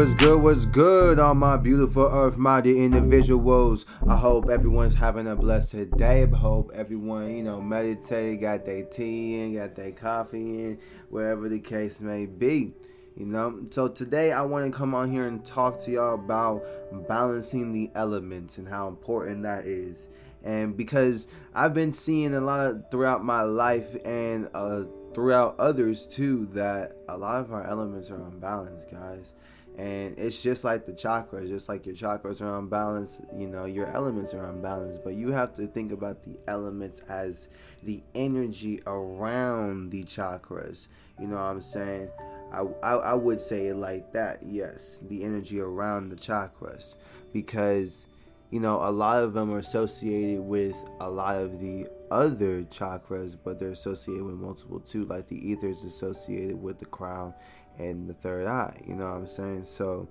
what's good, what's good, all my beautiful earth minded individuals. I hope everyone's having a blessed day. I hope everyone, you know, meditate, got their tea in, got their coffee in, wherever the case may be. You know, so today I want to come on here and talk to y'all about balancing the elements and how important that is. And because I've been seeing a lot throughout my life and uh, throughout others too that a lot of our elements are unbalanced, guys. And it's just like the chakras, just like your chakras are unbalanced, you know, your elements are unbalanced. But you have to think about the elements as the energy around the chakras. You know what I'm saying? I, I, I would say it like that, yes, the energy around the chakras. Because, you know, a lot of them are associated with a lot of the other chakras, but they're associated with multiple too. Like the ether is associated with the crown and the third eye. You know what I'm saying? So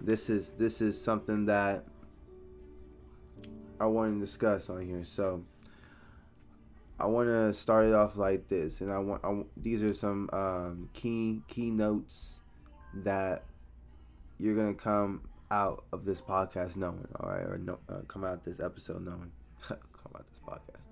this is this is something that I want to discuss on here. So I want to start it off like this, and I want I, these are some um, key key notes that you're gonna come out of this podcast knowing, all right, or no, uh, come out this episode knowing, come out this podcast,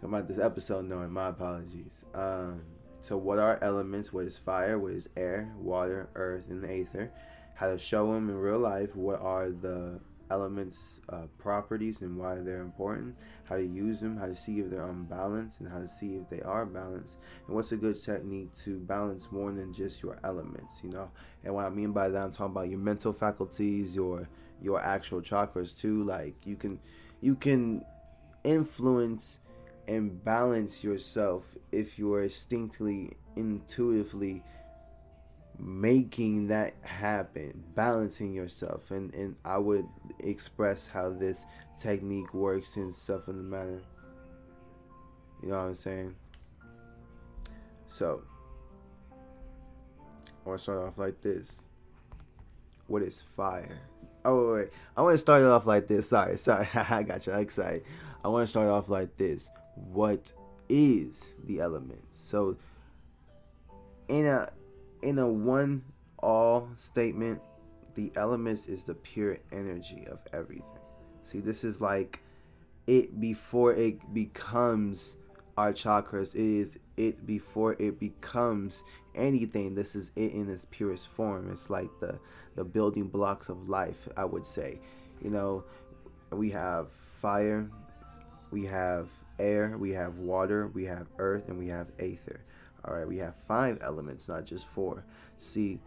come out this episode knowing. My apologies. Um, so, what are elements? What is fire? What is air, water, earth, and ether? How to show them in real life? What are the elements' uh, properties and why they're important? How to use them? How to see if they're unbalanced and how to see if they are balanced? And what's a good technique to balance more than just your elements? You know, and what I mean by that, I'm talking about your mental faculties, your your actual chakras too. Like you can you can influence and balance yourself if you are instinctively, intuitively making that happen, balancing yourself. And, and I would express how this technique works and stuff in the matter. You know what I'm saying? So, I want to start off like this. What is fire? Oh, wait, wait. I want to start it off like this. Sorry, sorry. I got you excited. I want to start off like this what is the element. So in a in a one all statement, the elements is the pure energy of everything. See, this is like it before it becomes our chakras it is it before it becomes anything this is it in its purest form it's like the the building blocks of life i would say you know we have fire we have air, we have water, we have earth, and we have aether. All right, we have five elements, not just four. See,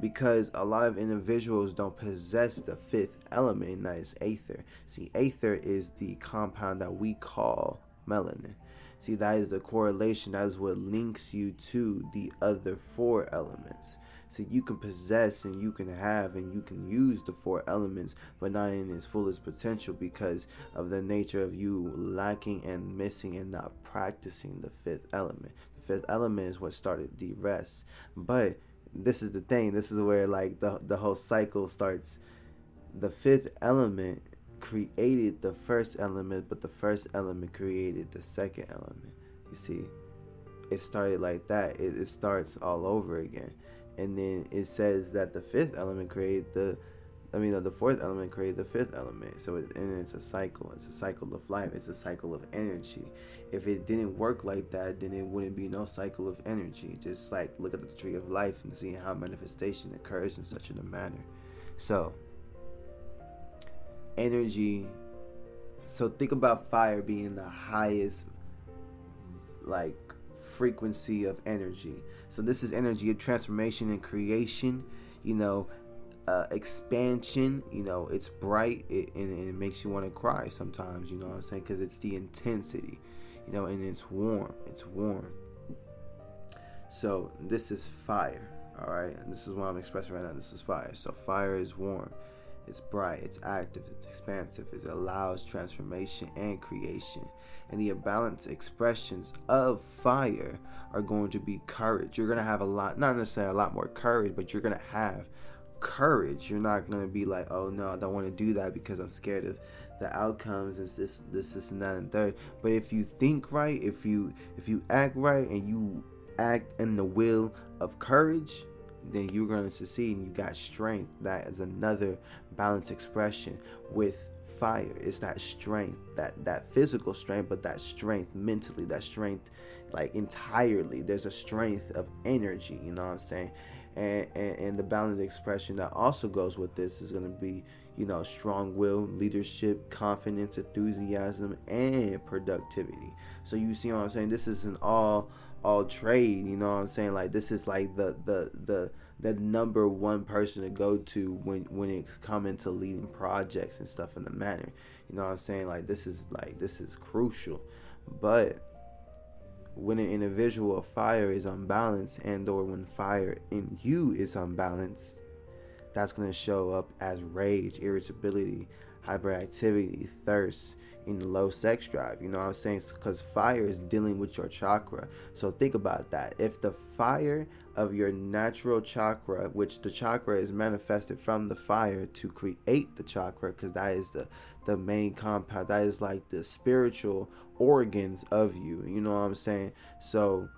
because a lot of individuals don't possess the fifth element, that is aether. See, aether is the compound that we call melanin. See, that is the correlation, that is what links you to the other four elements. So you can possess and you can have and you can use the four elements, but not in its fullest potential because of the nature of you lacking and missing and not practicing the fifth element. The fifth element is what started the rest. But this is the thing. This is where like the the whole cycle starts. The fifth element created the first element, but the first element created the second element. You see, it started like that. It, it starts all over again and then it says that the fifth element created the I mean, the fourth element created the fifth element. So, it, and it's a cycle. It's a cycle of life. It's a cycle of energy. If it didn't work like that, then it wouldn't be no cycle of energy. Just like look at the tree of life and see how manifestation occurs in such a manner. So, energy. So think about fire being the highest, like frequency of energy. So this is energy of transformation and creation. You know, uh, expansion. You know, it's bright it, and, it makes you want to cry sometimes. You know what I'm saying? Because it's the intensity. You know, and it's warm. It's warm. So this is fire. All right, and this is what I'm expressing right now. This is fire. So fire is warm. It's bright, it's active, it's expansive, it allows transformation and creation. And the balanced expressions of fire are going to be courage. You're going to have a lot, not necessarily a lot more courage, but you're going to have courage. You're not going to be like, oh no, I don't want to do that because I'm scared of the outcomes and this, this, this, and that, and third. But if you think right, if you if you act right, and you act in the will of courage, then you're going to succeed and you got strength that is another balanced expression with fire. It's that strength that that physical strength but that strength mentally that strength like entirely. There's a strength of energy you know what i'm saying? And and, and the balanced expression that also goes with this is going to be you know strong will leadership confidence enthusiasm and productivity. So you see what i'm saying? This is an all all trade you know what i'm saying? Like this is like the the the the number one person to go to when when it's coming to leading projects and stuff in the manner. You know what I'm saying? Like this is like this is crucial. But when an individual of fire is unbalanced and or when fire in you is unbalanced, that's gonna show up as rage, irritability, hyperactivity, thirst, in low sex drive. You know what I'm saying? Because fire is dealing with your chakra. So think about that. If the fire of your natural chakra, which the chakra is manifested from the fire to create the chakra, because that is the the main compound. That is like the spiritual organs of you. You know what I'm saying? So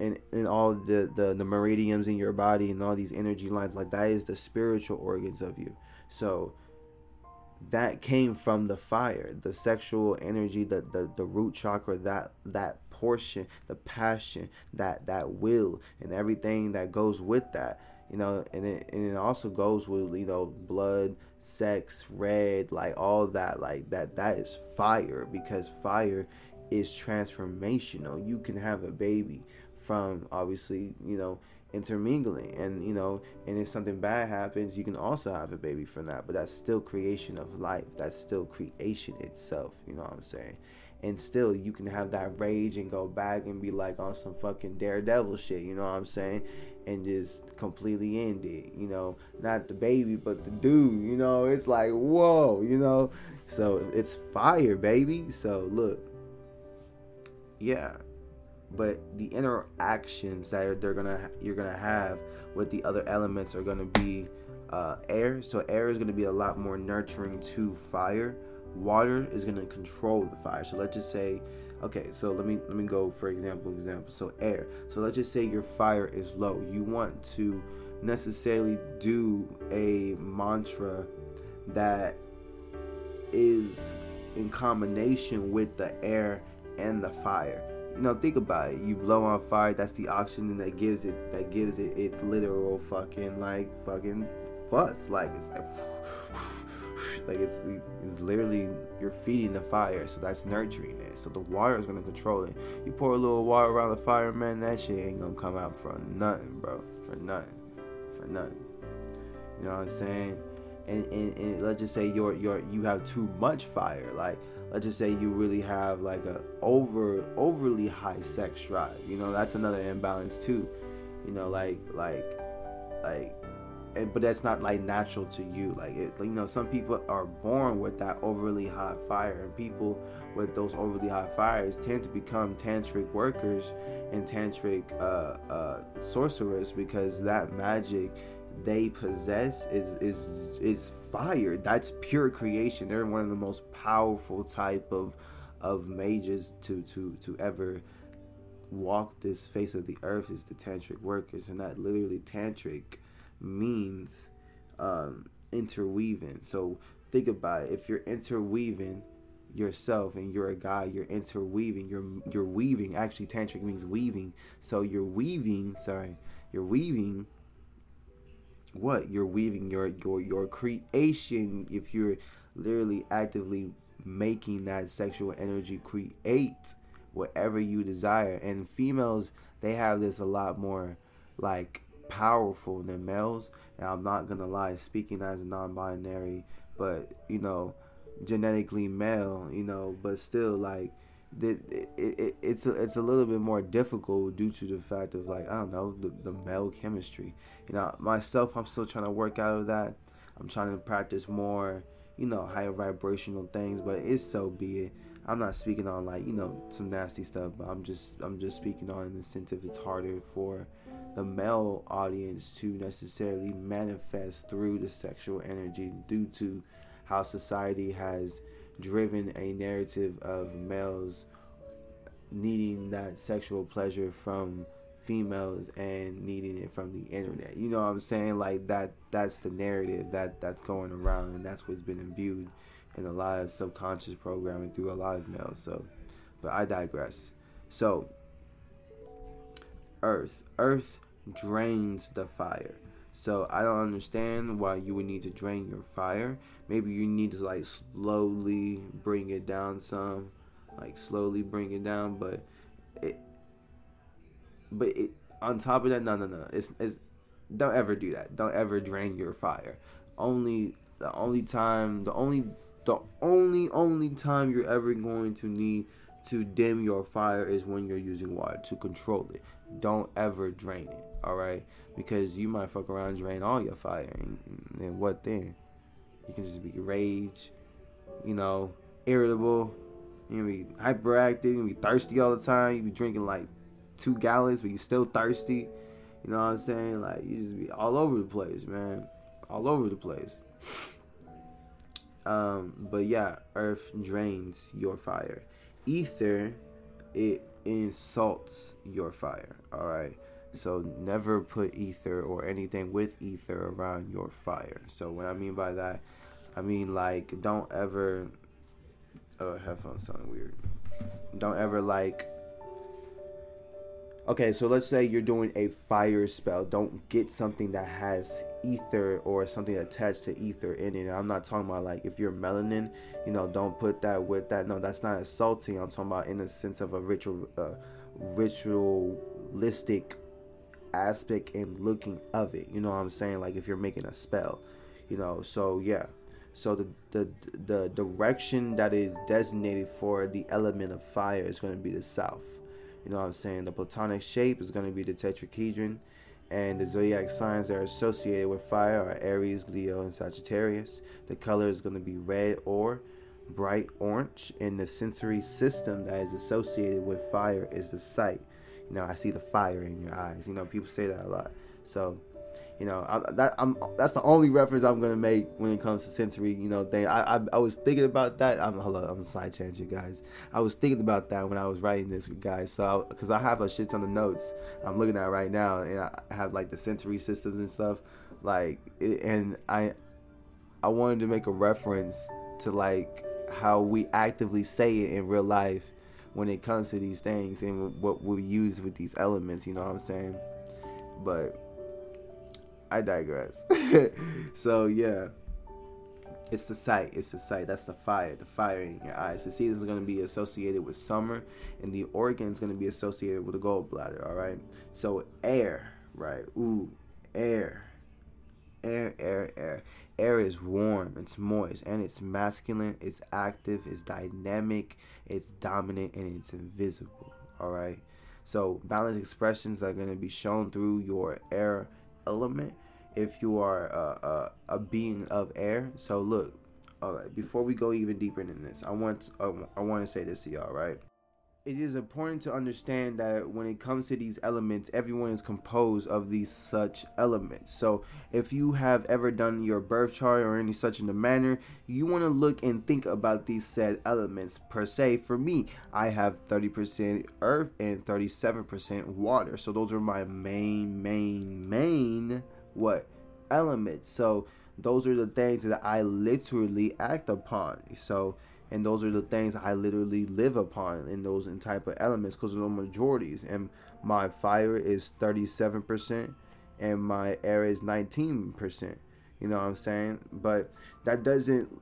in, in all the, the the meridians in your body and all these energy lines like that is the spiritual organs of you so that came from the fire the sexual energy the, the the root chakra that that portion the passion that that will and everything that goes with that you know and it, and it also goes with you know blood sex red like all that like that that is fire because fire is transformational. You can have a baby from obviously you know intermingling. And you know and if something bad happens you can also have a baby from that. But that's still creation of life. That's still creation itself. You know what i'm saying? And still you can have that rage and go back and be like on some fucking daredevil shit. You know what i'm saying? And just completely end it. You know not the baby but the dude. You know it's like whoa you know? So it's fire baby. So look. Yeah but the interactions that they're gonna you're gonna have with the other elements are gonna be uh, air. So air is gonna be a lot more nurturing to fire. Water is gonna control the fire. So let's just say, okay, so let me let me go for example example. So air. So let's just say your fire is low. You want to necessarily do a mantra that is in combination with the air and the fire you know, think about it. You blow on fire, that's the oxygen that gives it that gives it its literal fucking like fucking fuss. Like it's like like it's it's literally you're feeding the fire, so that's nurturing it. So the water is gonna control it. You pour a little water around the fire, man, that shit ain't gonna come out for nothing, bro. For nothing. For nothing. You know what I'm saying? And, and, and let's just say you're you're you have too much fire, like let's just say you really have like a over overly high sex drive you know that's another imbalance too. You know like like like and, but that's not like natural to you. Like it you know some people are born with that overly high fire and people with those overly high fires tend to become tantric workers and tantric uh, uh, sorcerers because that magic they possess is is is fire. That's pure creation. They're one of the most powerful type of of mages to to to ever walk this face of the earth is the tantric workers. And that literally tantric means um interweaving. So think about it. If you're interweaving yourself and you're a guy you're interweaving you're you're weaving. Actually tantric means weaving. So you're weaving sorry you're weaving what? You're weaving your your your creation if you're literally actively making that sexual energy create whatever you desire. And females they have this a lot more like powerful than males. And i'm not gonna lie speaking as a non-binary but you know genetically male you know but still like it, it, it's a, it's a little bit more difficult due to the fact of like I don't know the, the male chemistry. You know, myself, I'm still trying to work out of that. I'm trying to practice more, you know, higher vibrational things. But it's so be it. I'm not speaking on like you know some nasty stuff, but I'm just I'm just speaking on the sense of it's harder for the male audience to necessarily manifest through the sexual energy due to how society has driven a narrative of males needing that sexual pleasure from females and needing it from the internet. You know what I'm saying? Like that that's the narrative that that's going around and that's what's been imbued in a lot of subconscious programming through a lot of males. So but I digress. So Earth. Earth drains the fire. So I don't understand why you would need to drain your fire. Maybe you need to like slowly bring it down some, like slowly bring it down, but it but it on top of that, no, no, no. It's it's don't ever do that. Don't ever drain your fire. Only the only time, the only the only only time you're ever going to need to dim your fire is when you're using water to control it. Don't ever drain it, all right? Because you might fuck around drain all your fire, and, and what then? You can just be rage, you know, irritable, you can be hyperactive, you can be thirsty all the time, you be drinking like two gallons, but you still thirsty. You know what I'm saying? Like you just be all over the place, man. All over the place. Um, but yeah, earth drains your fire. Ether, it insults your fire. All right. So never put ether or anything with ether around your fire. So what I mean by that, I mean like don't ever. Oh, headphones sound weird. Don't ever like okay, so let's say you're doing a fire spell. Don't get something that has ether or something attached to ether in it. I'm not talking about like if you're melanin, you know, don't put that with that. No, that's not assaulting. I'm talking about in the sense of a ritual, uh, ritualistic aspect and looking of it. You know what I'm saying? Like if you're making a spell, you know. So yeah. So the the the direction that is designated for the element of fire is going to be the south. You know what I'm saying? The platonic shape is going to be the tetrahedron, and the zodiac signs that are associated with fire are Aries, Leo, and Sagittarius. The color is going to be red or bright orange, and the sensory system that is associated with fire is the sight. You know, I see the fire in your eyes. You know, people say that a lot. So you know, I, that that's the only reference I'm gonna make when it comes to sensory, you know, thing. I, I, I was thinking about that. I'm hold on, I'm side tangent, guys. I was thinking about that when I was writing this, guys. So because I, I, have a shit ton of notes I'm looking at right now, and I have like the sensory systems and stuff, like, and I I wanted to make a reference to like how we actively say it in real life when it comes to these things and what we use with these elements. You know what I'm saying? But I digress. so yeah. It's the sight. It's the sight. That's the fire. The fire in your eyes. The season is going to be associated with summer, and the organ is going to be associated with the gallbladder. All right. So air, right? Ooh, air, air, air, air. Air is warm. It's moist, and it's masculine. It's active. It's dynamic. It's dominant, and it's invisible. All right. So balanced expressions are going to be shown through your air element if you are a, a, a being of air. So look, all right. Before we go even deeper into this, I want I want to say this to y'all, right? It is important to understand that when it comes to these elements, everyone is composed of these such elements. So, if you have ever done your birth chart or any such in the manner, you want to look and think about these said elements per se. For me, I have 30% earth and 37% water. So, those are my main, main, main what elements. So those are the things that I literally act upon. So and those are the things I literally live upon in those type of elements because they're majorities. And my fire is thirty seven percent, and my air is nineteen percent. You know what I'm saying? But that doesn't.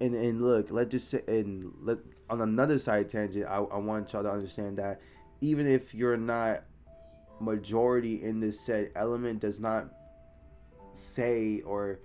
And and look, let's just say, and let on another side tangent. I, I want y'all to understand that even if you're not majority in this said element, does not say or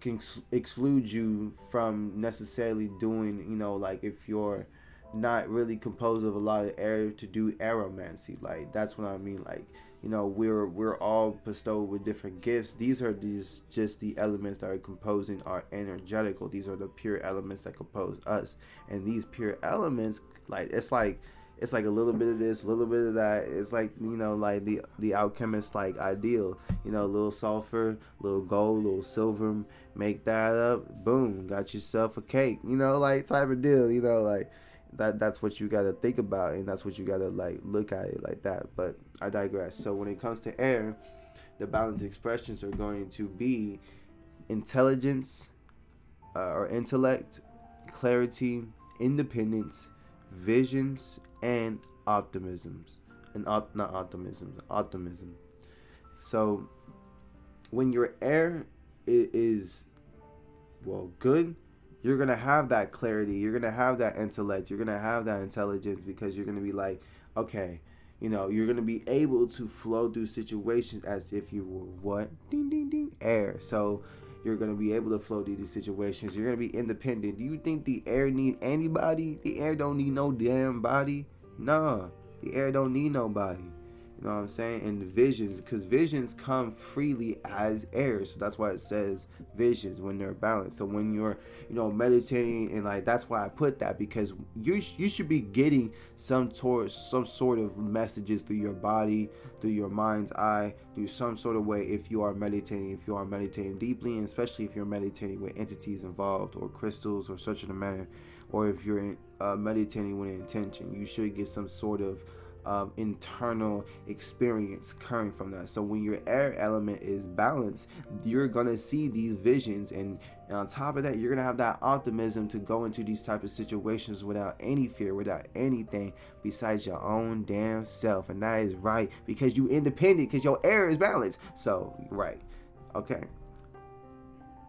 can exclude you from necessarily doing, you know, like if you're not really composed of a lot of air to do aeromancy. Like that's what I mean. Like you know, we're we're all bestowed with different gifts. These are these just the elements that are composing our energetical. These are the pure elements that compose us, and these pure elements, like it's like it's like a little bit of this, a little bit of that. It's like you know, like the the alchemist like ideal. You know, a little sulfur, little gold, little silver. Make that up, boom, got yourself a cake. You know, like type of deal. You know, like that that's what you got to think about and that's what you got to like look at it like that but i digress so when it comes to air the balanced expressions are going to be intelligence uh, or intellect clarity independence visions and optimisms. And op- not optimism optimism. So when your air is well good you're gonna have that clarity. You're gonna have that intellect. You're gonna have that intelligence because you're gonna be like okay you know you're gonna be able to flow through situations as if you were what? Ding ding ding air. So you're gonna be able to flow through these situations. You're gonna be independent. Do you think the air need anybody? The air don't need no damn body? Nah the air don't need nobody you know what I'm saying? And visions, because visions come freely as air. So that's why it says visions when they're balanced. So when you're, you know, meditating and like that's why I put that because you you should be getting some sort some sort of messages through your body, through your mind's eye, through some sort of way if you are meditating, if you are meditating deeply, and especially if you're meditating with entities involved or crystals or such in a manner, or if you're uh, meditating with intention, you should get some sort of um, internal experience coming from that. So when your air element is balanced, you're gonna see these visions, and, and on top of that, you're gonna have that optimism to go into these type of situations without any fear, without anything besides your own damn self, and that is right because you independent because your air is balanced. So right, okay.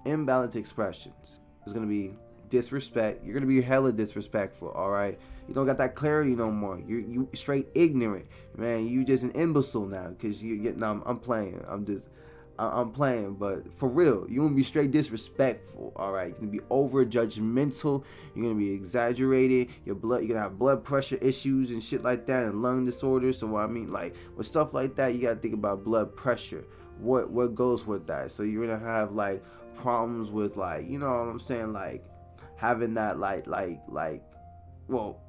Imbalanced expressions is gonna be disrespect. You're gonna be hella disrespectful. All right you don't got that clarity no more. You you straight ignorant, man. You just an imbecile now because you get. No, I'm, I'm, playing. I'm just. I, am playing, but for real, you're gonna be straight disrespectful. All right, you're gonna be over judgmental. You're gonna be exaggerated. Your blood, you're gonna have blood pressure issues and shit like that, and lung disorders. So I mean, like with stuff like that, you gotta think about blood pressure. What what goes with that? So you're gonna have like problems with like you know what I'm saying, like having that like like like well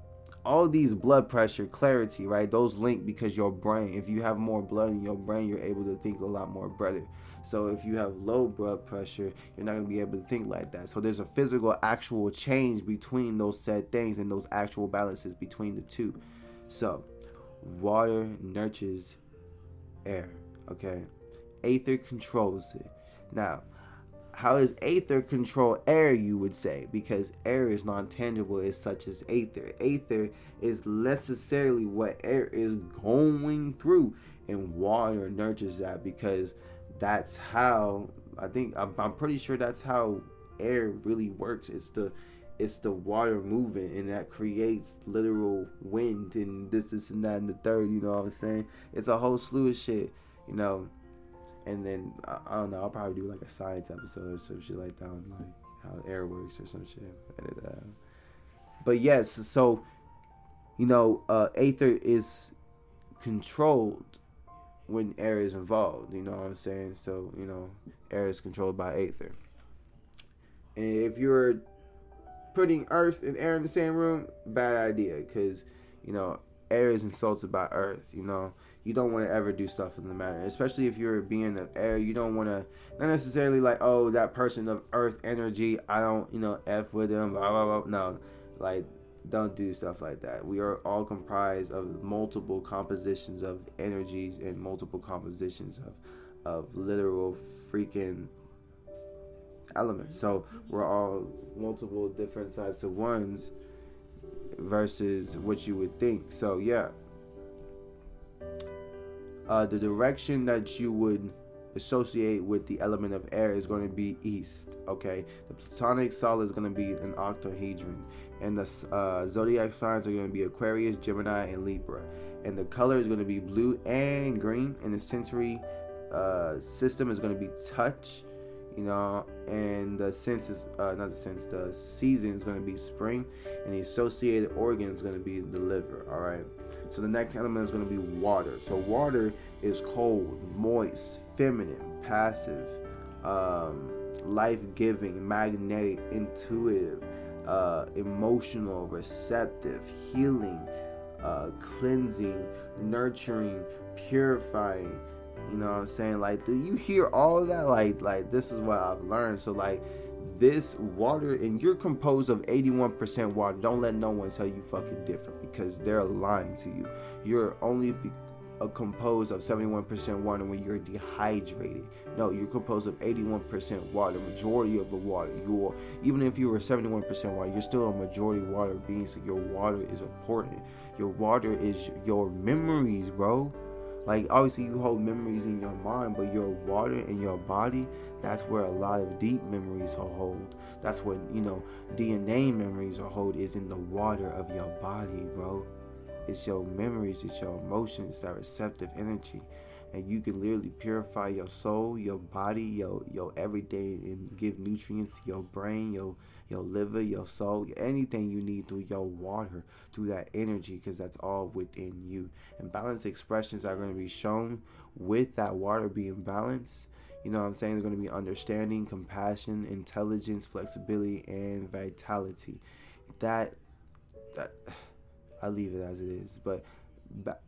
all these blood pressure, clarity, right? Those link because your brain, if you have more blood in your brain, you're able to think a lot more better. So if you have low blood pressure, you're not going to be able to think like that. So there's a physical, actual change between those said things and those actual balances between the two. So water nurtures air, okay? Aether controls it. Now, how does aether control air, you would say? Because air is non tangible as such as aether. Aether is necessarily what air is going through, and water nurtures that because that's how I think I'm, I'm pretty sure that's how air really works. It's the it's the water moving and that creates literal wind and this, this and that and the third, you know what I'm saying? It's a whole slew of shit, you know and then I, I, don't know. I'll probably do like a science episode or some shit like that on like how air works or some shit. But yes, so you know, uh, aether is controlled when air is involved. You know what I'm saying? So you know, air is controlled by aether. And if you're putting earth and air in the same room, bad idea because you know air is insulted by earth. You know you don't want to ever do stuff in the matter, especially if you're a being of air. You don't want to, not necessarily like, oh, that person of earth energy, I don't, you know, F with them, blah, blah, blah. No, like, don't do stuff like that. We are all comprised of multiple compositions of energies and multiple compositions of, of literal freaking elements. So we're all multiple different types of ones versus what you would think. So, yeah uh, the direction that you would associate with the element of air is going to be east. Okay, the platonic solid is going to be an octahedron, and the uh, zodiac signs are going to be Aquarius, Gemini, and Libra. And the color is going to be blue and green. And the sensory uh, system is going to be touch, you know, and the sense is uh, not the sense, the season is going to be spring, and the associated organ is going to be the liver. All right. So the next element is going to be water. So water is cold, moist, feminine, passive, um, life-giving, magnetic, intuitive, uh, emotional, receptive, healing, uh, cleansing, nurturing, purifying. You know what I'm saying? Like, do you hear all that? Like, like this is what I've learned. So like, this water and you're composed of 81% water. Don't let no one tell you fucking different because they're lying to you. You're only be- a composed of 71% water when you're dehydrated. No you're composed of 81% water majority of the water. You're even if you were 71% water you're still a majority water being so your water is important. Your water is your memories bro like obviously you hold memories in your mind, but your water in your body, that's where a lot of deep memories are hold. That's what, you know, DNA memories are hold is in the water of your body, bro. It's your memories, it's your emotions, that receptive energy. And you can literally purify your soul, your body, your your everyday and give nutrients to your brain, your your liver, your soul, anything you need through your water, through that energy, because that's all within you. And balanced expressions are going to be shown with that water being balanced. You know what I'm saying? There's going to be understanding, compassion, intelligence, flexibility, and vitality. That, that, I leave it as it is. But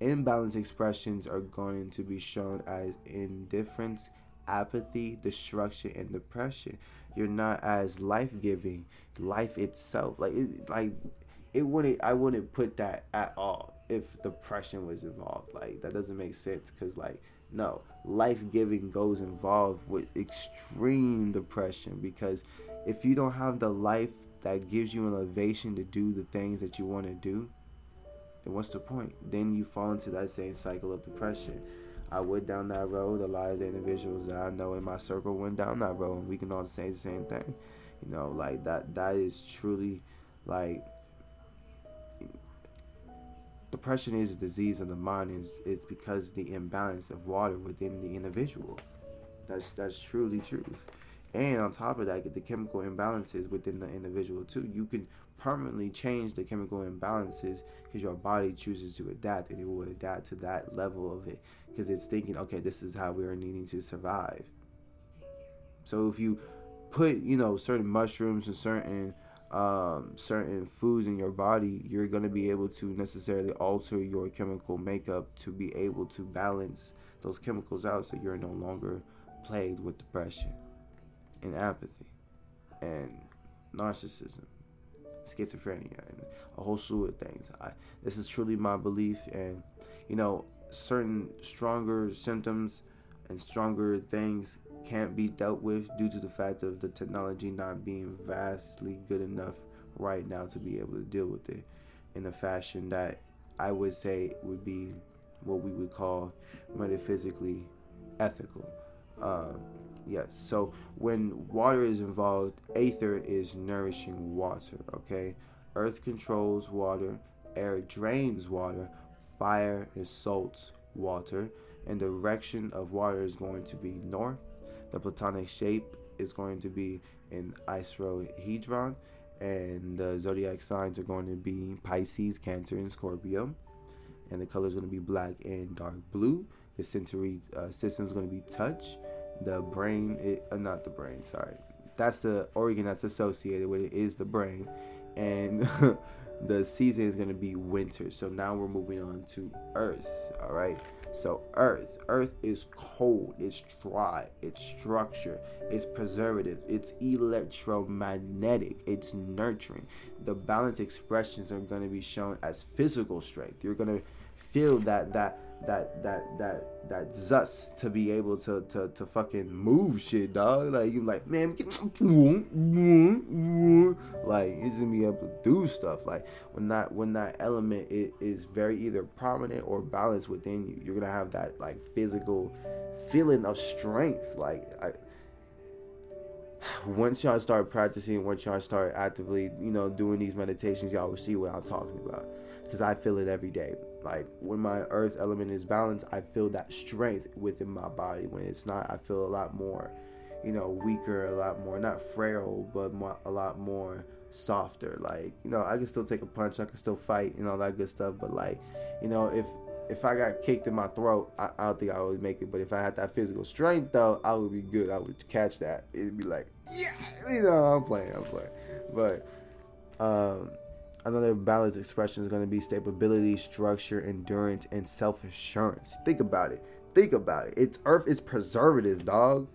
imbalanced expressions are going to be shown as indifference, apathy, destruction, and depression you're not as life giving. Life itself, like it, like it wouldn't. I wouldn't put that at all if depression was involved. Like that doesn't make sense because like no, life giving goes involved with extreme depression because if you don't have the life that gives you an elevation to do the things that you want to do, then what's the point? Then you fall into that same cycle of depression. I went down that road. A lot of the individuals that I know in my circle went down that road, and we can all say the same thing. You know, like that. That is truly like depression is a disease of the mind. Is it's because the imbalance of water within the individual. That's that's truly truth. And on top of that, the chemical imbalances within the individual too. You can permanently change the chemical imbalances because your body chooses to adapt and it will adapt to that level of it because it's thinking, okay, this is how we are needing to survive. So if you put, you know, certain mushrooms and certain um, certain foods in your body, you're going to be able to necessarily alter your chemical makeup to be able to balance those chemicals out so you're no longer plagued with depression and apathy and narcissism, schizophrenia, and a whole slew of things. I, this is truly my belief, and you know, certain stronger symptoms and stronger things can't be dealt with due to the fact of the technology not being vastly good enough right now to be able to deal with it in a fashion that I would say would be what we would call metaphysically ethical. Um, yes, so when water is involved, aether is nourishing water, okay? Earth controls water, air drains water, fire insults water, and the direction of water is going to be north. The platonic shape is going to be an icosahedron, and the zodiac signs are going to be Pisces, Cancer, and Scorpio. And the color is going to be black and dark blue. The sensory uh, system is going to be touch. The brain, it, uh, not the brain, sorry. That's the organ that's associated with it is the brain. And the season is going to be winter. So now we're moving on to Earth. All right. So Earth, Earth is cold, it's dry, it's structure, it's preservative, it's electromagnetic, it's nurturing. The balance expressions are going to be shown as physical strength. You're going to feel that that that that that that zust to be able to to to fucking move shit, dog. Like you like, man, get like he's gonna be able to do stuff. Like when that when that element it is very either prominent or balanced within you, you're gonna have that like physical feeling of strength. Like I once y'all start practicing, once y'all start actively, you know, doing these meditations, y'all will see what I'm talking about. Because I feel it every day. Like when my earth element is balanced, I feel that strength within my body. When it's not, I feel a lot more, you know, weaker, a lot more not frail, but more, a lot more softer. Like you know, I can still take a punch, I can still fight, and all that good stuff. But like, you know, if if I got kicked in my throat, I, I, don't think I would make it. But if I had that physical strength, though, I would be good. I would catch that. It'd be like, yeah, you know, I'm playing, I'm playing. But um, Another balanced expression is going to be stability, structure, endurance, and self assurance. Think about it. Think about it. It's Earth is preservative, dog.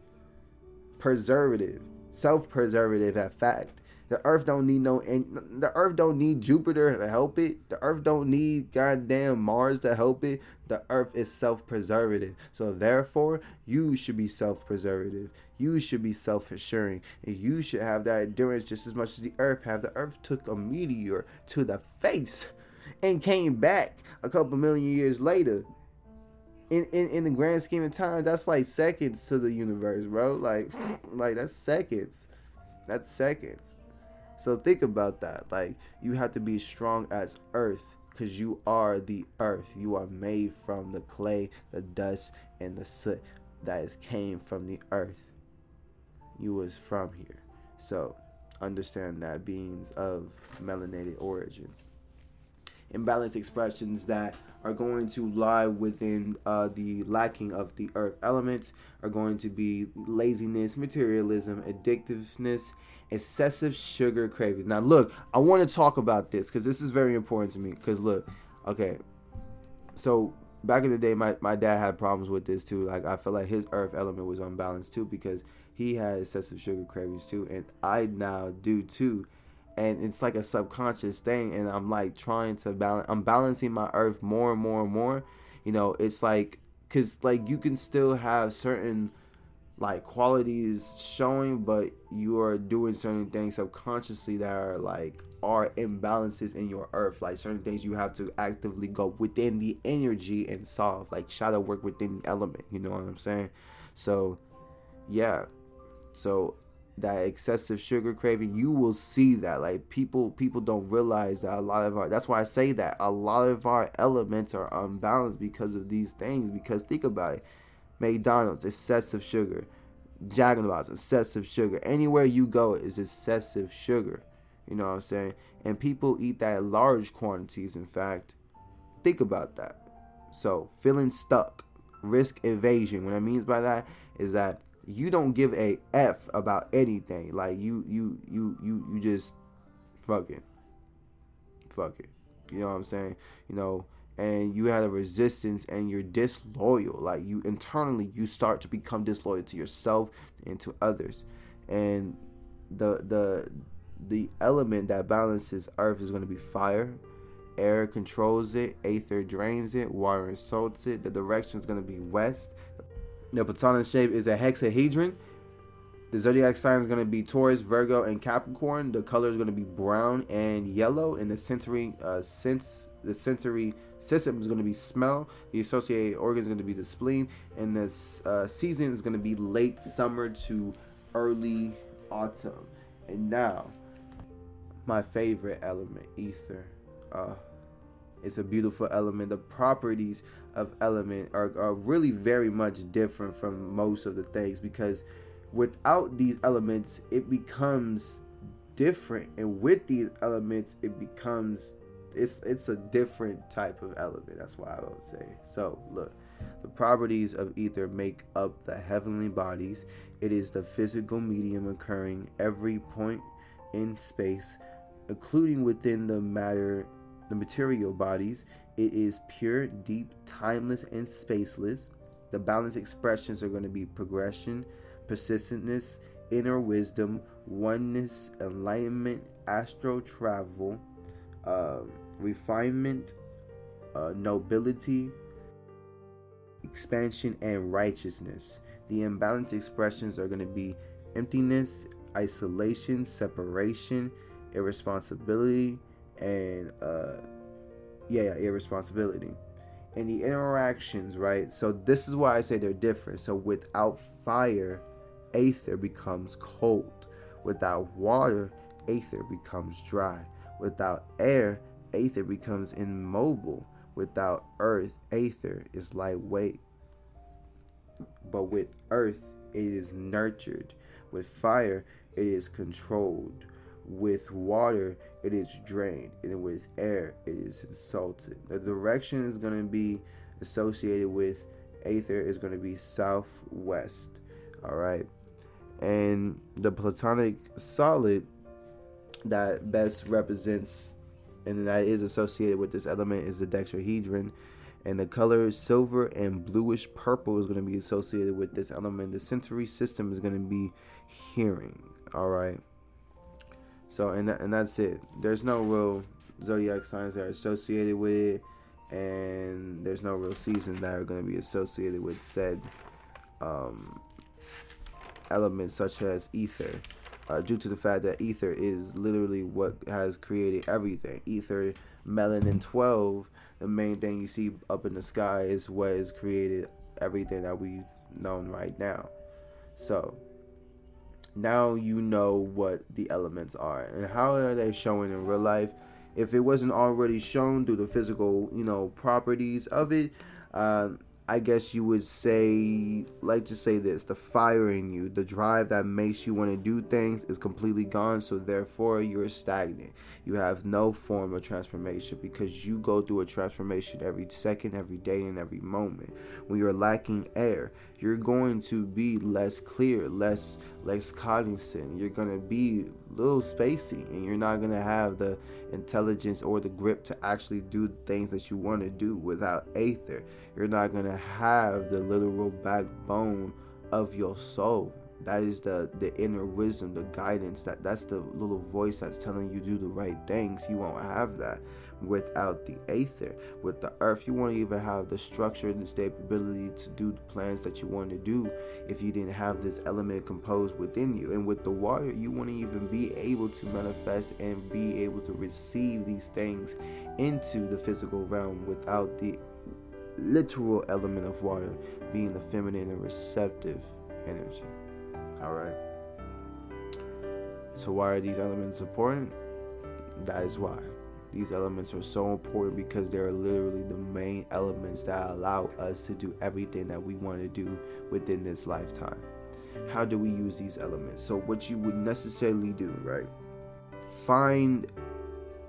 Preservative. self-preservative at fact. The earth don't need no and the earth don't need Jupiter to help it. The earth don't need goddamn Mars to help it. The earth is self-preservative. So therefore, you should be self-preservative. You should be self-assuring. And you should have that endurance just as much as the earth have. The earth took a meteor to the face and came back a couple million years later. In, in, in the grand scheme of time, that's like seconds to the universe, bro. Like like that's seconds. That's seconds. So think about that. Like you have to be strong as earth because you are the earth. You are made from the clay, the dust, and the soot that is came from the earth. You was from here. So understand that beings of melanated origin. Imbalanced expressions that are going to lie within uh, the lacking of the earth elements are going to be laziness, materialism, addictiveness, excessive sugar cravings. Now, look, I want to talk about this because this is very important to me. Because, look, okay, so back in the day, my, my dad had problems with this too. Like, I felt like his earth element was unbalanced too because he had excessive sugar cravings too. And I now do too. And it's like a subconscious thing. And I'm like trying to balance, I'm balancing my earth more and more and more. You know, it's like, because like you can still have certain like qualities showing, but you are doing certain things subconsciously that are like are imbalances in your earth. Like certain things you have to actively go within the energy and solve. Like shadow work within the element. You know what I'm saying? So yeah. So that excessive sugar craving, you will see that. Like people people don't realize that a lot of our that's why I say that a lot of our elements are unbalanced because of these things. Because think about it McDonald's, excessive sugar. Jack in the Box, excessive sugar. Anywhere you go is excessive sugar. You know what I'm saying? And people eat that in large quantities, in fact. Think about that. So, feeling stuck, risk evasion. What I means by that is that you don't give a F about anything. Like you you you you you just fuck it. Fuck it. You know what I'm saying? You know, and you had a resistance and you're disloyal like you internally you start to become disloyal to yourself and to others and the the the element that balances earth is going to be fire air controls it aether drains it water insults it the direction is going to be west the platonic shape is a hexahedron the zodiac sign is going to be Taurus, Virgo, and Capricorn. The color is going to be brown and yellow. And the sensory uh, sense the sensory system is going to be smell. The associated organ is going to be the spleen, and this uh, season is going to be late summer to early autumn. And now, my favorite element, ether. Uh, it's a beautiful element. The properties of element are, are really very much different from most of the things because without these elements, it becomes different, and with these elements, it becomes it's it's a different type of element. That's why I would say. So look, the properties of ether make up the heavenly bodies. It is the physical medium occurring every point in space, including within the matter, the material bodies. It is pure, deep, timeless, and spaceless. The balanced expressions are going to be progression, persistentness, inner wisdom, oneness, enlightenment, astral travel, um, refinement, uh, nobility, expansion, and righteousness. The imbalanced expressions are going to be emptiness, isolation, separation, irresponsibility, and uh, yeah, yeah, irresponsibility. And the interactions, right? So this is why I say they're different. So without fire, aether becomes cold. Without water, aether becomes dry. Without air, aether becomes immobile. Without earth, aether is lightweight. But with earth, it is nurtured. With fire, it is controlled. With water, it is drained. And with air, it is insulted. The direction is going to be associated with aether is going to be southwest. All right. And the platonic solid that best represents and that is associated with this element is the dodecahedron and the color silver and bluish purple is going to be associated with this element the sensory system is going to be hearing All right. So and and that's it. There's no real zodiac signs that are associated with it, and there's no real seasons that are going to be associated with said um, elements, such as ether. Uh, due to the fact that ether is literally what has created everything. Ether, melanin 12, the main thing you see up in the sky is what has created everything that we've known right now. So, now you know what the elements are and how are they showing in real life if it wasn't already shown through the physical you know properties of it uh, I guess you would say, like just say this, the fire in you, the drive that makes you want to do things is completely gone. So therefore, you're stagnant. You have no form of transformation because you go through a transformation every second, every day, and every moment. When you're lacking air, you're going to be less clear, less less cognizant. You're gonna be a little spacey, and you're not gonna have the intelligence or the grip to actually do things that you want to do without aether. You're not gonna have the literal backbone of your soul. That is the the inner wisdom, the guidance. That that's the little voice that's telling you do the right things. You won't have that without the aether. With the earth, you won't even have the structure and the stability to do the plans that you want to do if you didn't have this element composed within you. And with the water, you won't even be able to manifest and be able to receive these things into the physical realm without the literal element of water being the feminine and receptive energy. All right. So, why are these elements important? That is why. These elements are so important because they're literally the main elements that allow us to do everything that we want to do within this lifetime. How do we use these elements? So, what you would necessarily do, right? Find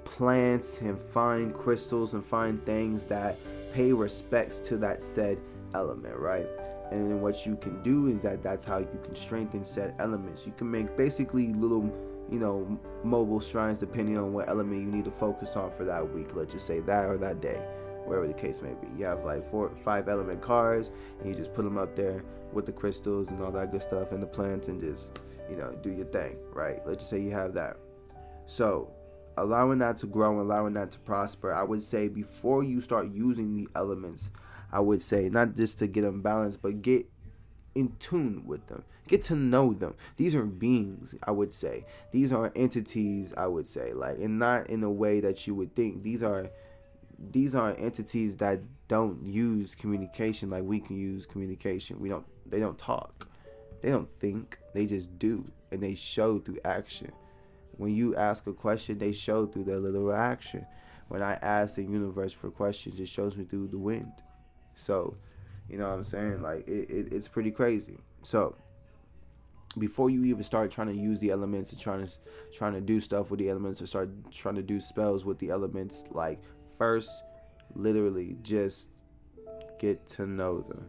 plants and find crystals and find things that pay respects to that said element, right? And then what you can do is that that's how you can strengthen said elements. You can make basically little you know, mobile shrines depending on what element you need to focus on for that week. Let's just say that or that day, wherever the case may be. You have like four, five element cards, and you just put them up there with the crystals and all that good stuff and the plants, and just you know do your thing, right? Let's just say you have that. So, allowing that to grow, allowing that to prosper, I would say before you start using the elements, I would say not just to get them balanced, but get in tune with them. Get to know them. These are beings, I would say. These are entities, I would say, like and not in a way that you would think. These are these are entities that don't use communication like we can use communication. We don't they don't talk. They don't think. They just do and they show through action. When you ask a question, they show through their little action. When I ask the universe for questions, it shows me through the wind. So, you know what I'm saying? Like it, it, it's pretty crazy. So before you even start trying to use the elements and trying to trying to do stuff with the elements or start trying to do spells with the elements, like first, literally just get to know them,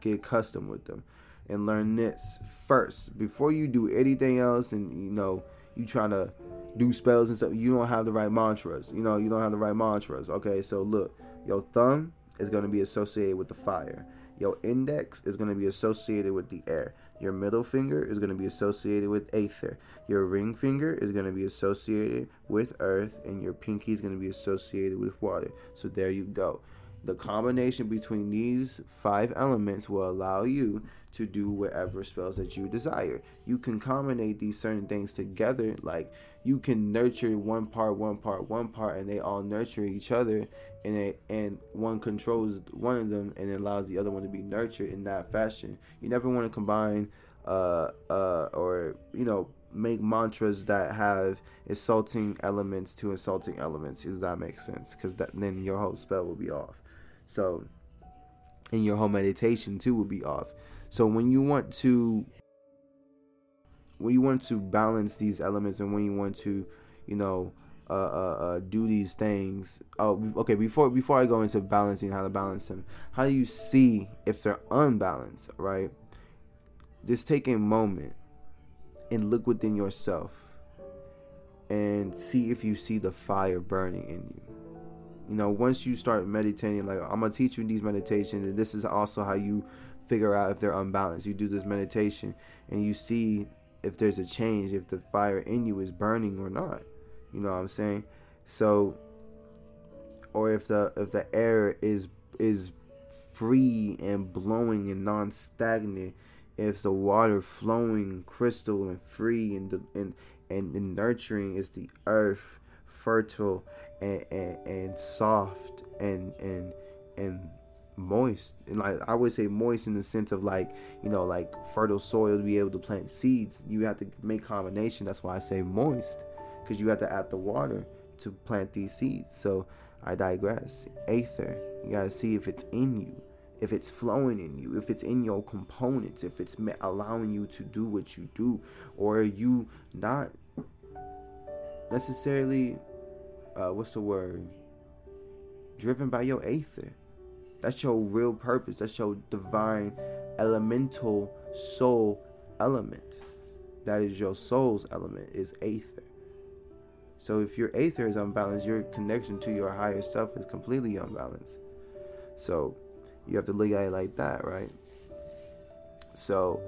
get accustomed with them, and learn this first before you do anything else. And you know you trying to do spells and stuff. You don't have the right mantras. You know you don't have the right mantras. Okay, so look, your thumb is going to be associated with the fire. Your index is going to be associated with the air. Your middle finger is going to be associated with aether. Your ring finger is going to be associated with earth. And your pinky is going to be associated with water. So there you go. The combination between these five elements will allow you to do whatever spells that you desire. You can combine these certain things together, like you can nurture one part, one part, one part, and they all nurture each other, and it, and one controls one of them and allows the other one to be nurtured in that fashion. You never want to combine, uh, uh, or you know, make mantras that have insulting elements to insulting elements. Does that make sense? Because then your whole spell will be off. So, and your whole meditation too will be off. So when you want to when you want to balance these elements and when you want to, you know, uh, uh, uh, do these things. Oh, okay. Before before I go into balancing, how to balance them, how do you see if they're unbalanced? Right. Just take a moment and look within yourself and see if you see the fire burning in you. You know, once you start meditating, like I'm gonna teach you these meditations, and this is also how you figure out if they're unbalanced. You do this meditation and you see if there's a change, if the fire in you is burning or not. You know what I'm saying? So or if the if the air is is free and blowing and non-stagnant, if the water flowing crystal and free and and, and and nurturing is the earth fertile and, and, soft and and and moist. And like i would say moist in the sense of like you know like fertile soil to be able to plant seeds. You have to make combination. That's why i say moist because you have to add the water to plant these seeds. So i digress. Aether you gotta see if it's in you if it's flowing in you if it's in your components if it's allowing you to do what you do or are you not necessarily uh, what's the word driven by your aether that's your real purpose. That's your divine elemental soul element. That is your soul's element is aether. So if your aether is unbalanced, your connection to your higher self is completely unbalanced. So you have to look at it like that, right? So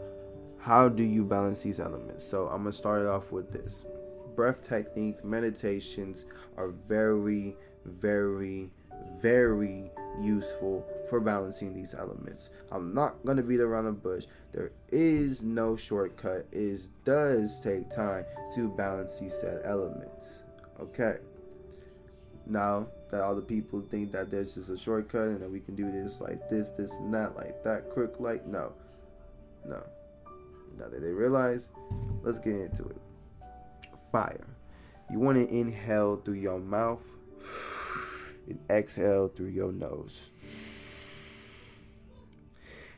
how do you balance these elements? So I'm gonna start it off with this. Breath techniques, meditations are very, very, very useful for balancing these elements. I'm not gonna beat around the bush. There is no shortcut. It does take time to balance these set elements. Okay. Now that all the people think that there's just a shortcut and that we can do this like this, this and that, like that, quick like no. No. Now that they realize, let's get into it. Fire. You want to inhale through your mouth and exhale through your nose.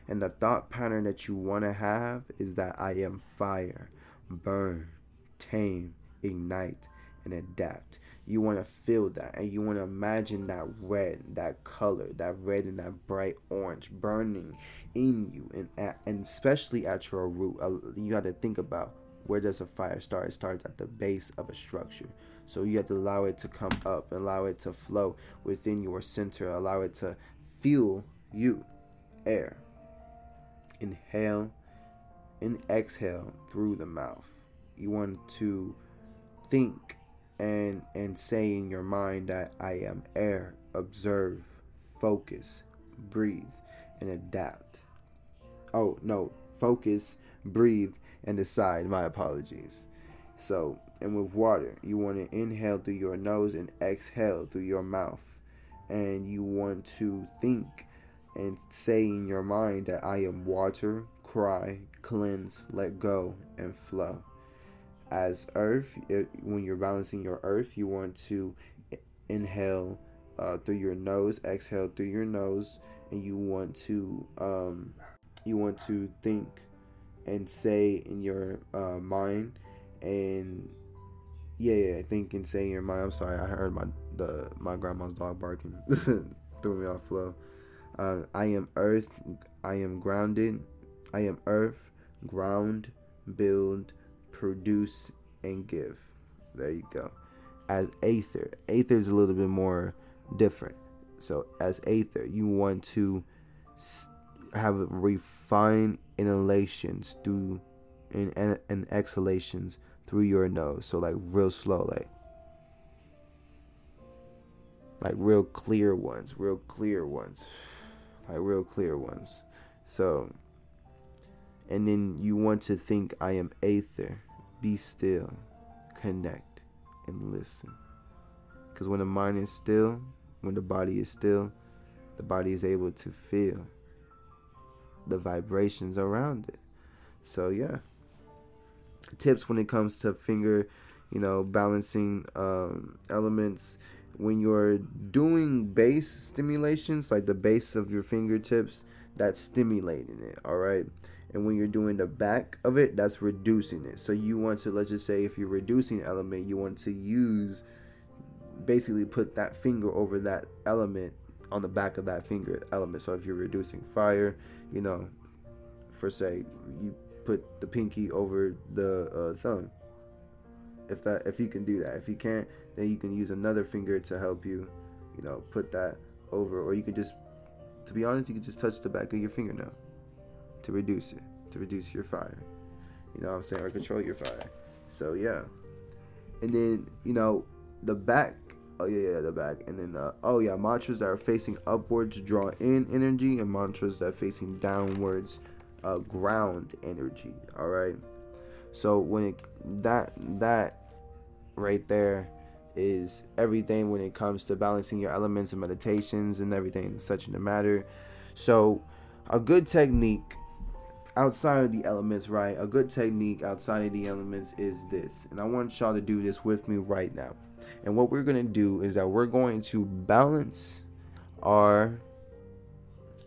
And the thought pattern that you want to have is that I am fire, burn, tame, ignite, and adapt. You want to feel that and you want to imagine that red, that color, that red and that bright orange burning in you. And, and especially at your root, uh, you have to think about where does a fire start? It starts at the base of a structure. So you have to allow it to come up, allow it to flow within your center, allow it to feel you. Air. Inhale and exhale through the mouth. You want to think and and say in your mind that I am air. Observe, focus, breathe, and adapt. Oh no, focus, breathe, and decide. My apologies. So and with water. You want to inhale through your nose and exhale through your mouth. And you want to think and say in your mind that I am water, cry, cleanse, let go, and flow. As earth, it, when you're balancing your earth, you want to inhale uh, through your nose, exhale through your nose, and you want to um, you want to think and say in your uh, mind and yeah, yeah, think and say in your mind. I'm sorry, I heard my the my grandma's dog barking, threw me off flow. Uh, I am earth. I am grounded. I am earth, ground, build, produce, and give. There you go. As aether, aether is a little bit more different. So as aether, you want to have refined inhalations through and, and, and exhalations through your nose. So like real slow, like like real clear ones, real clear ones, like real clear ones. So, and then you want to think I am aether. Be still, connect, and listen. Because when the mind is still, when the body is still, the body is able to feel the vibrations around it. So, yeah tips when it comes to finger, you know, balancing um, elements. When you're doing base stimulations, like the base of your fingertips, that's stimulating it, all right? And when you're doing the back of it, that's reducing it. So you want to, let's just say, if you're reducing element, you want to use basically put that finger over that element on the back of that finger element. So if you're reducing fire, you know, for say you put the pinky over the uh, thumb. If that if you can do that, if you can't, then you can use another finger to help you, you know, put that over, or you can just, to be honest, you can just touch the back of your fingernail to reduce it, to reduce your fire. You know what I'm saying? Or control your fire. So yeah. And then, you know, the back oh yeah, yeah, the back. And then uh, oh yeah, mantras that are facing upwards draw in energy and mantras that are facing downwards uh, ground energy. All right. So when it that that right there is everything when it comes to balancing your elements and meditations and everything such in the matter. So a good technique outside of the elements, right? A good technique outside of the elements is this. And I want y'all to do this with me right now. And what we're going to do is that we're going to balance our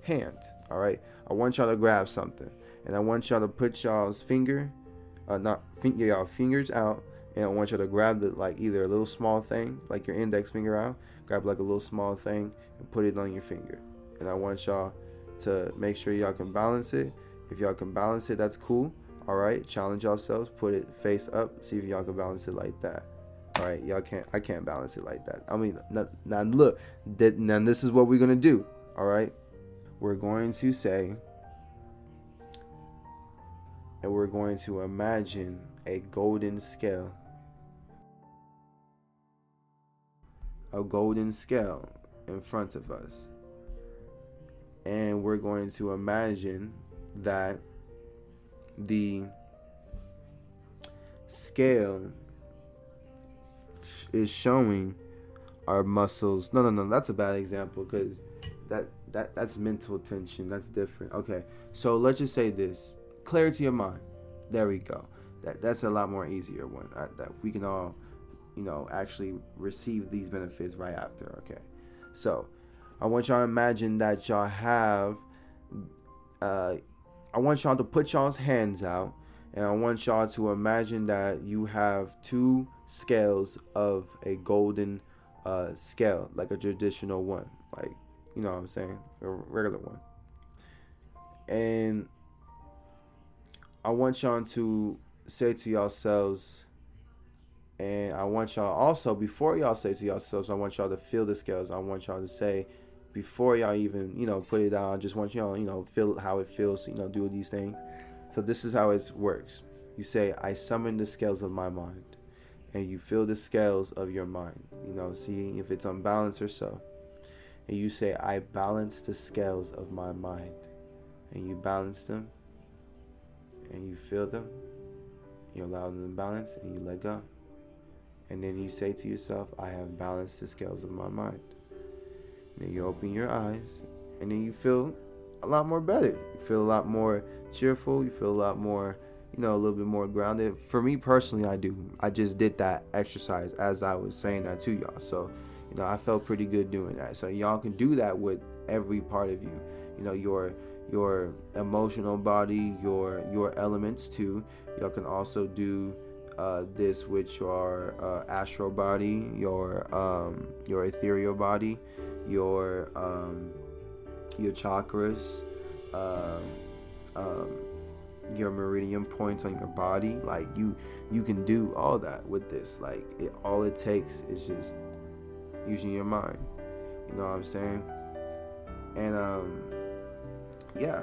hand, all right? I want y'all to grab something. And I want y'all to put y'all's finger uh, not finger y'all fingers out, and I want y'all to grab the like either a little small thing, like your index finger out, grab like a little small thing and put it on your finger. And I want y'all to make sure y'all can balance it. If y'all can balance it, that's cool. All right, challenge yourselves. Put it face up. See if y'all can balance it like that. All right, y'all can't. I can't balance it like that. I mean, now, now look. That, now this is what we're gonna do. All right, we're going to say and we're going to imagine a golden scale. A golden scale in front of us. And we're going to imagine that the scale is showing our muscles. No, no, no, that's a bad example because that that that's mental tension. That's different. Okay, so let's just say this: clarity of mind. There we go. That that's a lot more easier one uh, that we can all, you know, actually receive these benefits right after. Okay, so I want y'all to imagine that y'all have. Uh, I want y'all to put y'all's hands out, and I want y'all to imagine that you have two scales of a golden uh, scale, like a traditional one, like you know what I'm saying, a regular one. And I want y'all to say to yourselves, and I want y'all also before y'all say to yourselves, I want y'all to feel the scales. I want y'all to say before y'all even you know put it down. I just want y'all you know feel how it feels. You know do these things. So this is how it works. You say, I summon the scales of my mind, and you feel the scales of your mind. You know, see if it's unbalanced or so. And you say, I balance the scales of my mind, and you balance them and you feel them, you allow them to balance and you let go. And then you say to yourself, I have balanced the scales of my mind. And then you open your eyes and then you feel a lot more better. You feel a lot more cheerful. You feel a lot more, you know, a little bit more grounded. For me personally, I do. I just did that exercise as I was saying that to y'all. So, you know, I felt pretty good doing that. So y'all can do that with every part of you. You know, your your emotional body, your your elements too. Y'all can also do uh, this with your uh, astral body, your um, your ethereal body, your um, your chakras, um, um, your meridian points on your body. Like you, you can do all that with this. Like it, all it takes is just using your mind. You know what I'm saying? And um, yeah.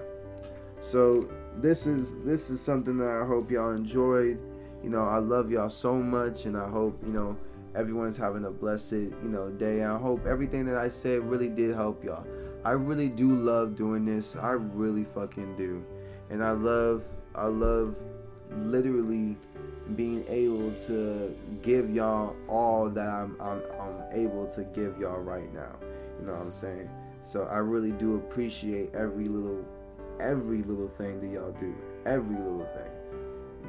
So this is this is something that I hope y'all enjoyed. You know, I love y'all so much, and I hope you know everyone's having a blessed you know day. And I hope everything that I said really did help y'all. I really do love doing this. I really fucking do, and I love I love literally being able to give y'all all that I'm, I'm, I'm able to give y'all right now. You know what I'm saying? So I really do appreciate every little every little thing that y'all do. Every little thing.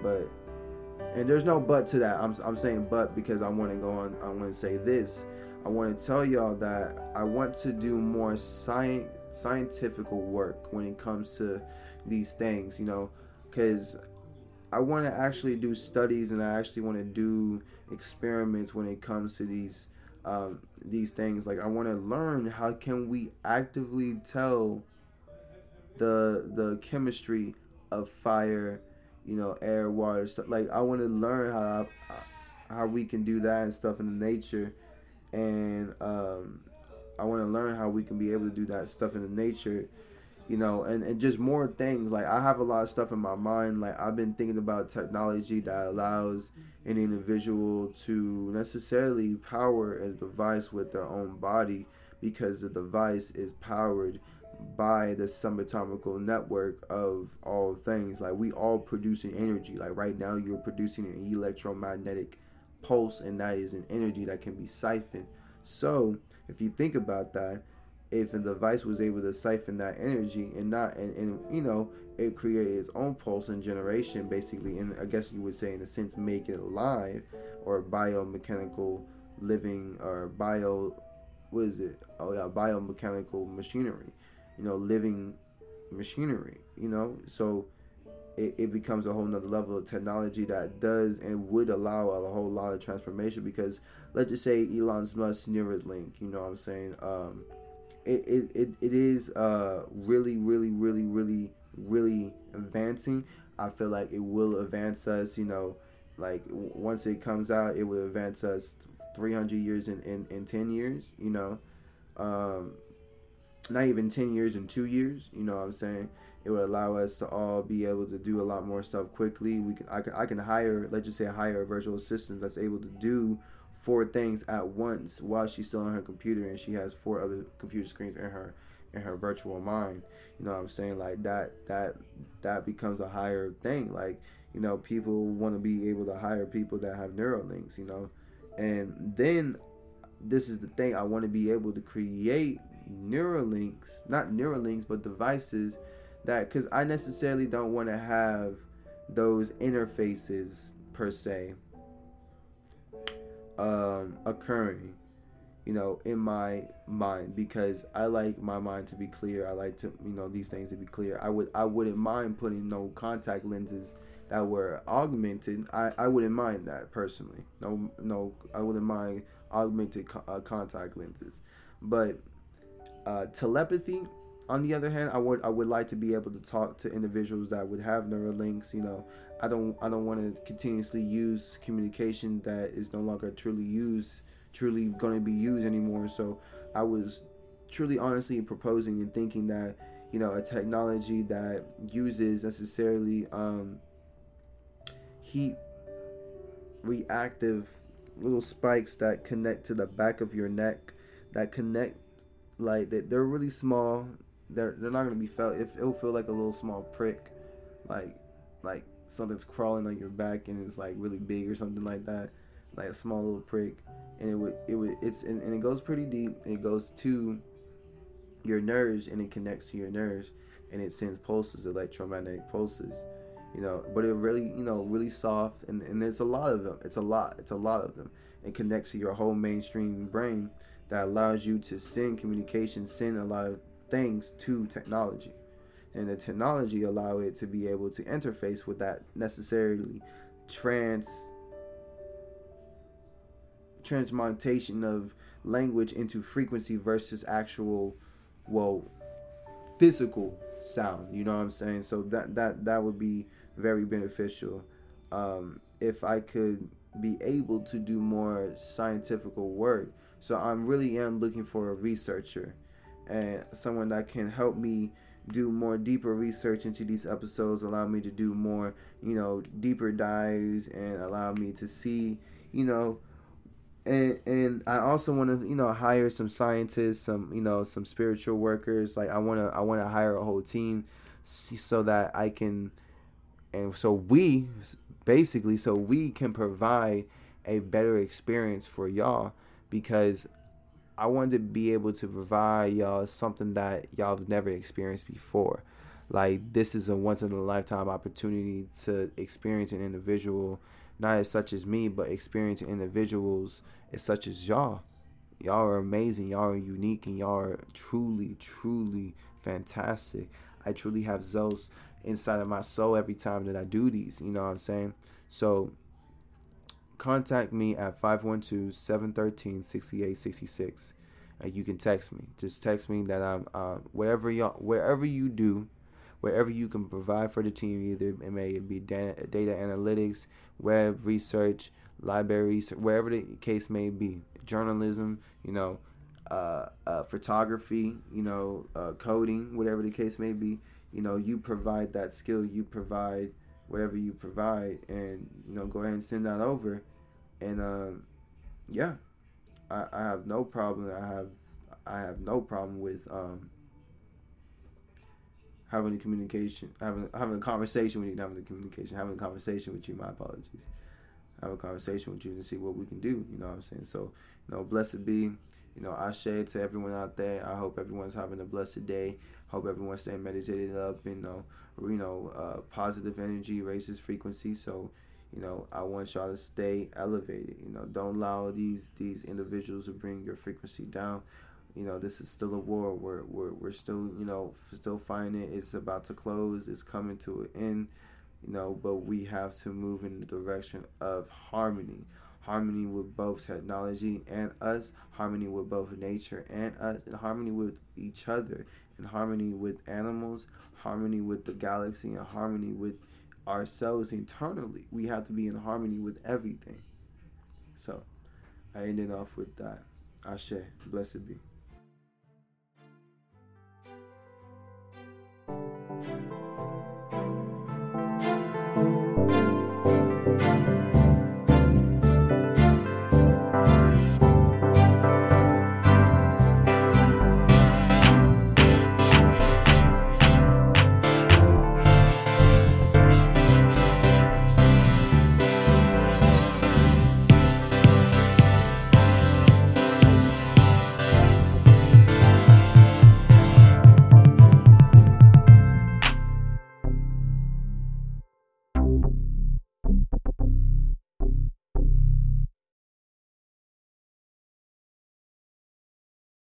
But and there's no but to that. I'm I'm saying but because I want to go on I want to say this. I want to tell y'all that I want to do more science scientific work when it comes to these things, you know, cuz I want to actually do studies and I actually want to do experiments when it comes to these um, these things. Like I want to learn how can we actively tell the the chemistry of fire, you know, air, water, stuff. Like I want to learn how how we can do that and stuff in the nature, and um, I want to learn how we can be able to do that stuff in the nature, you know, and, and just more things. Like I have a lot of stuff in my mind. Like I've been thinking about technology that allows an individual to necessarily power a device with their own body because the device is powered by the subatomical network of all things. Like we all producing energy. Like right now you're producing an electromagnetic pulse and that is an energy that can be siphoned. So if you think about that, if a device was able to siphon that energy and not and, and you know it create its own pulse and generation basically and i guess you would say in a sense make it alive or biomechanical living or bio what is it oh yeah biomechanical machinery you know living machinery you know so it, it becomes a whole nother level of technology that does and would allow a whole lot of transformation because let's just say Elon Musk's Neuralink, you know what I'm saying? Um, it, it, it, it is uh, really, really, really, really, really advancing. I feel like it will advance us, you know, like once it comes out, it will advance us 300 years in, in, in 10 years, you know. Um, not even 10 years in two years, you know what I'm saying? It would allow us to all be able to do a lot more stuff quickly. We can I can I can hire let's just say hire a virtual assistant that's able to do four things at once while she's still on her computer and she has four other computer screens in her in her virtual mind. You know what I'm saying? Like that that that becomes a higher thing. Like, you know, people want to be able to hire people that have neural links. you know. And then this is the thing, I want to be able to create neural links, not neural links, but devices that cuz I necessarily don't want to have those interfaces per se um, occurring, you know, in my mind because I like my mind to be clear. I like to, you know, these things to be clear. I would, I wouldn't mind putting no contact lenses that were augmented. I, I wouldn't mind that personally. No, no, I wouldn't mind augmented co- uh, contact lenses, but uh, telepathy. On the other hand, I would I would like to be able to talk to individuals that would have neural links. You know, I don't I don't want to continuously use communication that is no longer truly used, truly going to be used anymore. So I was truly honestly proposing and thinking that you know a technology that uses necessarily um, heat reactive little spikes that connect to the back of your neck that connect like that they're really small they're they're not gonna be felt if it'll feel like a little small prick like like something's crawling on your back and it's like really big or something like that, like a small little prick, and it would it would it's and, and it goes pretty deep. it goes to your nerves and it connects to your nerves and it sends pulses, electromagnetic pulses. You know, but it really, you know, really soft and, and there's a lot of them. It's a lot. It's a lot of them. It connects to your whole mainstream brain that allows you to send communication, send a lot of things to technology. And the technology allow it to be able to interface with that necessarily trans transmutation of language into frequency versus actual well physical sound you know what i'm saying? So that that that would be very beneficial. Um, if i could be able to do more scientific work. So i'm really am looking for a researcher and someone that can help me do more deeper research into these episodes, allow me to do more, you know, deeper dives and allow me to see, you know, and and I also want to, you know, hire some scientists, some, you know, some spiritual workers. Like I want to I want to hire a whole team so that I can and so we basically so we can provide a better experience for y'all because I wanted to be able to provide y'all something that y'all have never experienced before. Like this is a once in a lifetime opportunity to experience an individual, not as such as me, but experience individuals as such as y'all. Y'all are amazing. Y'all are unique, and y'all are truly, truly fantastic. I truly have Zeus inside of my soul every time that I do these. You know what I'm saying? So contact me at 512-713-6866 and you can text me. Just text me that i'm uh, wherever you wherever you do wherever you can provide for the team either it may be data, data analytics web research libraries wherever the case may be. Journalism you know uh, uh, photography, you know, uh, coding, whatever the case may be. You know, you provide that skill, you provide whatever you provide, and you know, go ahead and send that over. And um, yeah, I, I have no problem. I have I have no problem with um, having a communication, having having a conversation with you, having a communication, having a conversation with you. My apologies. Have a conversation with you to see what we can do. You know what I'm saying? So, you know, blessed be. You know, I share to everyone out there. I hope everyone's having a blessed day. Hope everyone's staying meditated up. You know, you know, uh, positive energy raises frequency. So, you know, I want y'all to stay elevated. You know, don't allow these these individuals to bring your frequency down. You know this is still a war. We're, we're, we're still you know still fighting it. It's about to close. It's coming to an end you know but we have to move in the direction of harmony. Harmony with both technology and us. Harmony with both nature and us. And harmony with each other in harmony with animals, harmony with the galaxy, and harmony with ourselves internally. We have to be in harmony with everything. So I ended off with that. Ashe, blessed be.